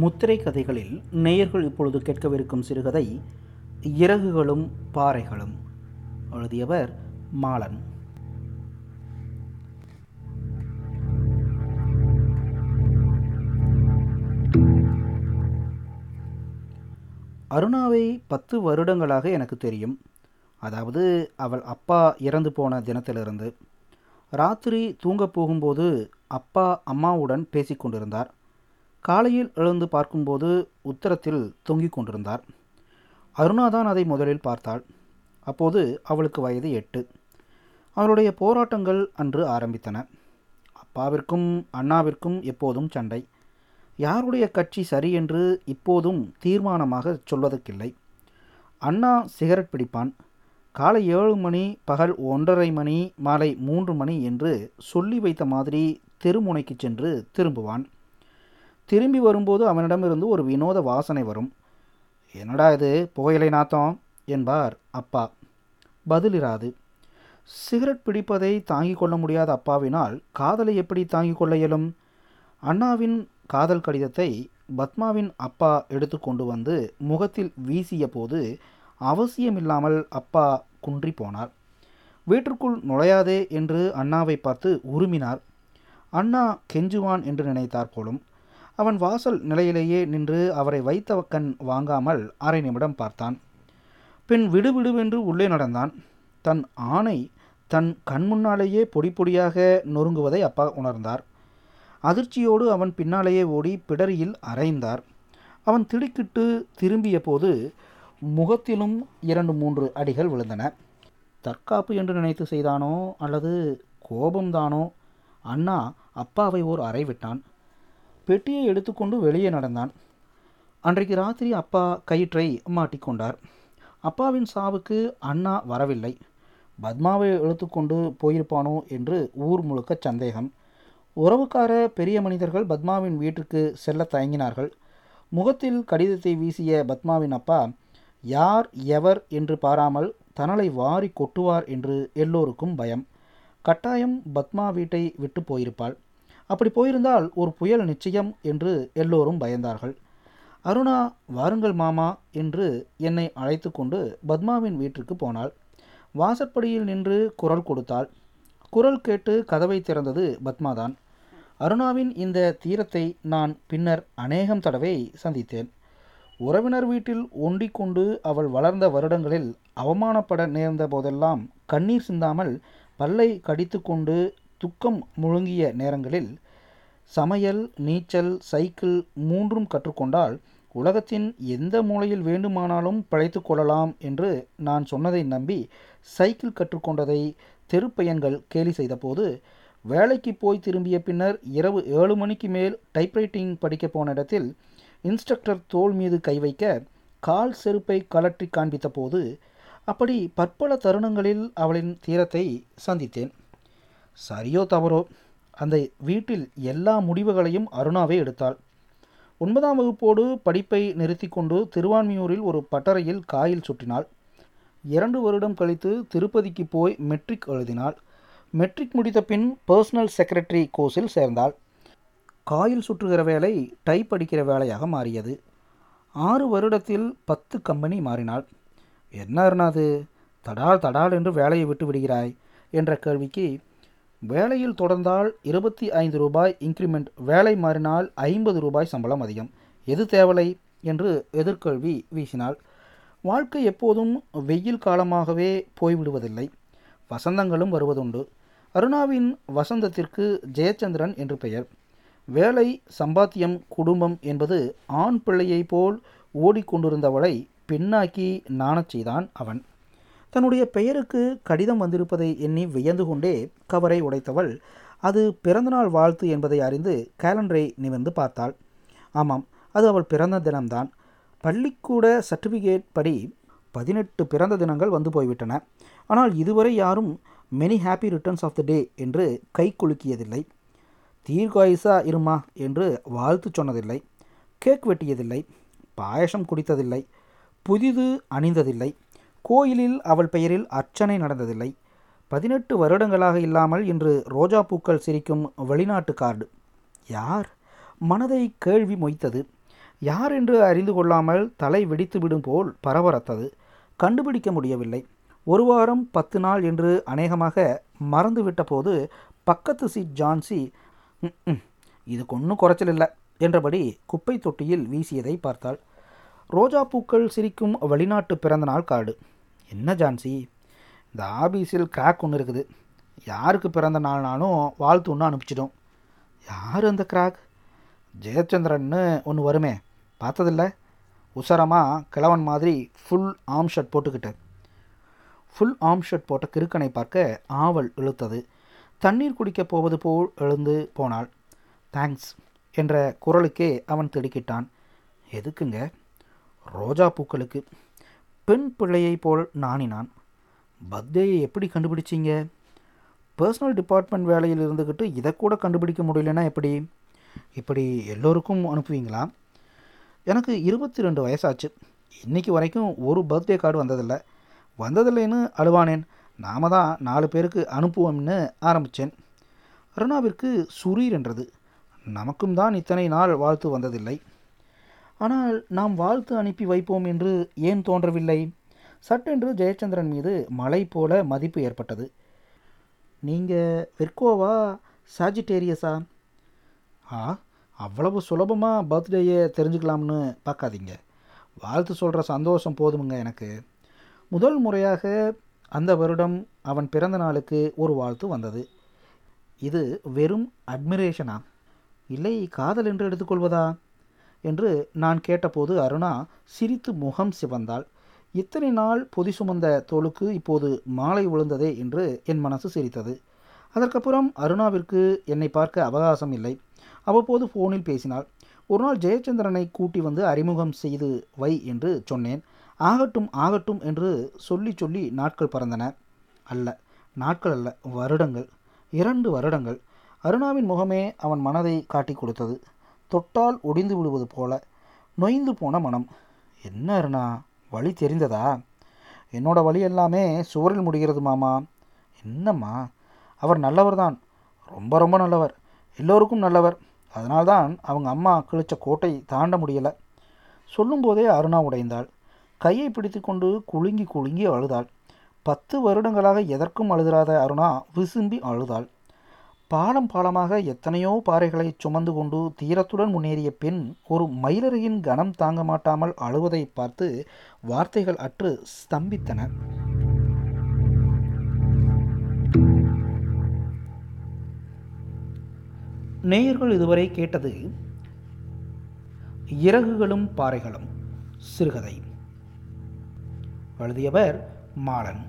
முத்திரை கதைகளில் நேயர்கள் இப்பொழுது கேட்கவிருக்கும் சிறுகதை இறகுகளும் பாறைகளும் எழுதியவர் மாலன். அருணாவை பத்து வருடங்களாக எனக்கு தெரியும். அதாவது அவள் அப்பா இறந்து போன தினத்திலிருந்து. ராத்திரி தூங்கப் போகும்போது அப்பா அம்மாவுடன் பேசிக்கொண்டிருந்தார் காலையில் எழுந்து பார்க்கும்போது உத்தரத்தில் தொங்கிக் கொண்டிருந்தார். அருணா தான் அதை முதலில் பார்த்தாள். அப்போது அவளுக்கு வயது எட்டு. அவளுடைய போராட்டங்கள் அன்று ஆரம்பித்தன. அப்பாவிற்கும் அண்ணாவிற்கும் எப்போதும் சண்டை. யாருடைய கட்சி சரி என்று இப்போதும் தீர்மானமாக சொல்வதற்கில்லை. அண்ணா சிகரெட் பிடிப்பான். காலை ஏழு மணி பகல் ஒன்றரை மணி மாலை மூன்று மணி என்று சொல்லி வைத்த மாதிரி தெருமுனைக்கு சென்று திரும்புவான். திரும்பி வரும்போது அவனிடமிருந்து ஒரு வினோத வாசனை வரும். என்னடா இது? புகையிலை நாத்தம்? என்பார் அப்பா. பதிலிராது சிகரெட் பிடிப்பதை தாங்கிக் கொள்ள முடியாத அப்பாவினால் காதலை எப்படி தாங்கிக் கொள்ள இயலும்? அண்ணாவின் காதல் கடிதத்தை பத்மாவின் அப்பா எடுத்து கொண்டு வந்து முகத்தில் வீசிய போது அவசியமில்லாமல் அப்பா குன்றி போனார். வீட்டிற்குள் நுழையாதே என்று அண்ணாவை பார்த்து உருமினார். அண்ணா கெஞ்சுவான் என்று நினைத்தார் போலும். அவன் வாசல் நிலையிலேயே நின்று அவரை வைத்த கண் வாங்காமல் அரை நிமிடம் பார்த்தான். பின் விடுவிடுவென்று உள்ளே நடந்தான். தன் ஆணை தன் கண் முன்னாலேயே பொடி பொடியாக நொறுங்குவதை அப்பா உணர்ந்தார். அதிர்ச்சியோடு அவன் பின்னாலேயே ஓடி பிடரியில் அரைந்தார். அவன் திடுக்கிட்டு திரும்பிய போது முகத்திலும் இரண்டு மூன்று அடிகள் விழுந்தன. தற்காப்பு என்று நினைத்து செய்தானோ அல்லது கோபம்தானோ அண்ணா அப்பாவை ஓர் அறை விட்டான். பெட்டியை எடுத்துக்கொண்டு வெளியே நடந்தான். அன்றைக்கு ராத்திரி அப்பா கயிற்றை மாட்டிக்கொண்டார். அப்பாவின் சாவுக்கு அண்ணா வரவில்லை. பத்மாவை எடுத்துக்கொண்டு போயிருப்பானோ என்று ஊர் முழுக்க சந்தேகம். உறவுக்கார பெரிய மனிதர்கள் பத்மாவின் வீட்டிற்கு செல்ல தயங்கினார்கள். முகத்தில் கடிதத்தை வீசிய பத்மாவின் அப்பா யார் எவர் என்று பாராமல் தனலை வாரி கொட்டுவார் என்று எல்லோருக்கும் பயம். கட்டாயம் பத்மா வீட்டை விட்டு போயிருப்பாள். அப்படி போயிருந்தால் ஒரு புயல் நிச்சயம் என்று எல்லோரும் பயந்தார்கள். அருணா வாருங்கள் மாமா என்று என்னை அழைத்து கொண்டு பத்மாவின் வீட்டிற்கு போனாள். வாசற்படியில் நின்று குரல் கொடுத்தாள். குரல் கேட்டு கதவை திறந்தது பத்மாதான். அருணாவின் இந்த தீரத்தை நான் பின்னர் அநேகம் தடவை சந்தித்தேன். உறவினர் வீட்டில் ஒண்டிக் கொண்டு அவள் வளர்ந்த வருடங்களில் அவமானப்பட நேர்ந்த போதெல்லாம் கண்ணீர் சிந்தாமல் பல்லை கடித்து கொண்டு துக்கம் முழுங்கிய நேரங்களில் சமையல் நீச்சல் சைக்கிள் மூன்றும் கற்றுக்கொண்டால் உலகத்தின் எந்த மூலையில் வேண்டுமானாலும் பிழைத்து கொள்ளலாம் என்று நான் சொன்னதை நம்பி சைக்கிள் கற்றுக்கொண்டதை தெருப்பையன்கள் கேலி செய்தபோது வேலைக்கு போய் திரும்பிய பின்னர் இரவு ஏழு மணிக்கு மேல் டைப்ரைட்டிங் படிக்க போன இடத்தில் இன்ஸ்ட்ரக்டர் தோல் மீது கை வைக்க கால் செருப்பை கலற்றி காண்பித்த போது அப்படி பற்பல தருணங்களில் அவளின் தீரத்தை சந்தித்தேன். சரியோ தவறோ? அந்த வீட்டில் எல்லா முடிவுகளையும் அருணாவே எடுத்தாள். ஒன்பதாம் வகுப்போடு படிப்பை நிறுத்தி கொண்டு திருவான்மியூரில் ஒரு பட்டறையில் காயில் சுற்றினாள். இரண்டு வருடம் கழித்து திருப்பதிக்கு போய் மெட்ரிக் எழுதினாள். மெட்ரிக் முடித்த பின் பர்சனல் செக்ரட்டரி கோர்ஸில் சேர்ந்தாள். காயில் சுற்றுகிற வேலை டைப் அடிக்கிற வேலையாக மாறியது. ஆறு வருடத்தில் பத்து கம்பெனி மாறினாள். என்ன அருணாது தடால் தடால் என்று வேலையை விட்டு விடுகிறாய் என்ற கேள்விக்கு வேலையில் தொடர்ந்தால் இருபத்தி ஐந்து ரூபாய் இன்க்ரிமெண்ட் வேலை மாறினால் ஐம்பது ரூபாய் சம்பளம் அதிகம். எது தேவலை? என்று எதிர்கேள்வி வீசினாள். வாழ்க்கை எப்போதும் வெயில் காலமாகவே போய்விடுவதில்லை. வசந்தங்களும் வருவதுண்டு. அருணாவின் வசந்தத்திற்கு ஜெயச்சந்திரன் என்று பெயர். வேலை சம்பாத்தியம் குடும்பம் என்பது ஆண் பிள்ளையைப் போல் ஓடிக்கொண்டிருந்தவளை பெண்ணாக்கி நாணச் செய்தான் அவன். தன்னுடைய பெயருக்கு கடிதம் வந்திருப்பதை எண்ணி வியந்து கொண்டே கவரை உடைத்தவள் அது பிறந்தநாள் வாழ்த்து என்பதை அறிந்து கேலண்டரை நிமிர்ந்து பார்த்தாள். ஆமாம் அது அவள் பிறந்த தினம்தான். பள்ளிக்கூட சர்டிஃபிகேட் படி பதினெட்டு பிறந்த தினங்கள் வந்து போய்விட்டன. ஆனால் இதுவரை யாரும் many happy returns of the day என்று கை குலுக்கியதில்லை. தீர்காயுசா இருமா என்று வாழ்த்து சொன்னதில்லை. கேக் வெட்டியதில்லை. பாயசம் குடித்ததில்லை. புதிது அணிந்ததில்லை. கோயிலில் அவள் பெயரில் அர்ச்சனை நடந்ததில்லை. பதினெட்டு வருடங்களாக இல்லாமல் இன்று ரோஜா பூக்கள் சிரிக்கும் வெளிநாட்டு கார்டு. யார்? மனதை கேள்வி மொய்த்தது. யார் என்று அறிந்து கொள்ளாமல் தலை வெடித்து விடும் போல் பரபரத்தது. கண்டுபிடிக்க முடியவில்லை. ஒரு வாரம் பத்து நாள் என்று அநேகமாக மறந்துவிட்ட போது பக்கத்து சீட் ஜான்சி "ம், ம், இதுக்கு ஒன்றும் குறைச்சல் இல்லை என்றபடி குப்பை தொட்டியில் வீசியதை பார்த்தாள். ரோஜா பூக்கள் சிரிக்கும் வெளிநாட்டு பிறந்தநாள் கார்டு. என்ன ஜான்சி? இந்த ஆபீஸில் கிராக் ஒன்று இருக்குது. யாருக்கு பிறந்த நாள்னாலும் வாழ்த்து ஒன்று அனுப்பிச்சிடும். யார் அந்த கிராக் ஜெயச்சந்திரன்னு ஒன்று வருமே. பார்த்ததில்ல? உசரமாக கிழவன் மாதிரி ஃபுல் ஆர்ம் ஷர்ட் போட்டுக்கிட்டு. ஃபுல் ஆர்ம் ஷர்ட் போட்ட கிறுக்கனை பார்க்க ஆவல் இழுத்தது. தண்ணீர் குடிக்கப் போவது போல் எழுந்து போனாள். தேங்க்ஸ் என்ற குரலுக்கே அவன் திடுக்கிட்டான். எதுக்குங்க? ரோஜா பூக்களுக்கு. பெண் பிள்ளையை போல் நாணினான். பர்த்டேயை எப்படி கண்டுபிடிச்சீங்க? பர்சனல் டிபார்ட்மெண்ட் வேலையில் இருந்துக்கிட்டு இதை கூட கண்டுபிடிக்க முடியலன்னா எப்படி? இப்படி எல்லோருக்கும் அனுப்புவீங்களா? எனக்கு இருபத்தி ரெண்டு வயசாச்சு. இன்றைக்கி வரைக்கும் ஒரு பர்த்டே கார்டு வந்ததில்லை. வந்ததில்லைன்னு அழுவானேன். நாம தான் நாலு பேருக்கு அனுப்புவோம்னு ஆரம்பித்தேன் அருணாவிற்கு சுரீர் என்றது. நமக்கும் தான் இத்தனை நாள் வாழ்த்து வந்ததில்லை. ஆனால் நாம் வாழ்த்து அனுப்பி வைப்போம் என்று ஏன் தோன்றவில்லை? சட்டென்று ஜெயச்சந்திரன் மீது மலை போல மதிப்பு ஏற்பட்டது. நீங்கள் விற்கோவா சாஜிட்டேரியஸா? ஆ அவ்வளவு சுலபமாக பர்த்டேயை தெரிஞ்சுக்கலாம்னு பார்க்காதீங்க. வாழ்த்து சொல்கிற சந்தோஷம் போதுமுங்க எனக்கு. முதல் முறையாக அந்த வருடம் அவன் பிறந்த நாளுக்கு ஒரு வாழ்த்து வந்தது. இது வெறும் அட்மிரேஷனா? இல்லை காதல் என்று எடுத்துக்கொள்வதா? என்று நான் கேட்டபோது அருணா சிரித்து முகம் சிவந்தாள். இத்தனை நாள் பொதி சுமந்த தோளுக்கு இப்போது மாலை விழுந்ததே என்று என் மனசு சிரித்தது. அதற்கப்புறம் அருணாவிற்கு என்னை பார்க்க அவகாசம் இல்லை. அவ்வப்போது ஃபோனில் பேசினாள். ஒரு நாள் ஜெயச்சந்திரனை கூட்டி வந்து அறிமுகம் செய்து வை என்று சொன்னேன். ஆகட்டும் ஆகட்டும் என்று சொல்லி சொல்லி நாட்கள் பறந்தன. அல்ல நாட்கள் அல்ல வருடங்கள். இரண்டு வருடங்கள். அருணாவின் முகமே அவன் மனதை காட்டி கொடுத்தது. தொட்டால் ஒடிந்து விடுவது போல நொய்ந்து போன மனம். என்ன அருணா வழி தெரிந்ததா? என்னோட வழி எல்லாமே சுவரில் முடிகிறது மாமா. என்னம்மா அவர் நல்லவர்தான். ரொம்ப ரொம்ப நல்லவர். எல்லோருக்கும் நல்லவர். அதனால்தான் அவங்க அம்மா கிழிச்ச கோட்டை தாண்ட முடியலை. சொல்லும்போதே அருணா உடைந்தாள். கையை பிடித்து கொண்டு குலுங்கி குலுங்கி அழுதாள். பத்து வருடங்களாக எதற்கும் அழுதுறாத அருணா விசும்பி அழுதாள். பாலம் பாலமாக எத்தனையோ பாறைகளை சுமந்து கொண்டு தீரத்துடன் முன்னேறிய பெண் ஒரு மயிலறையின் கனம் தாங்க மாட்டாமல் அழுவதை பார்த்து வார்த்தைகள் அற்று ஸ்தம்பித்தன. நேயர்கள் இதுவரை கேட்டது இறகுகளும் பாறைகளும் சிறுகதை. எழுதியவர் மாலன்.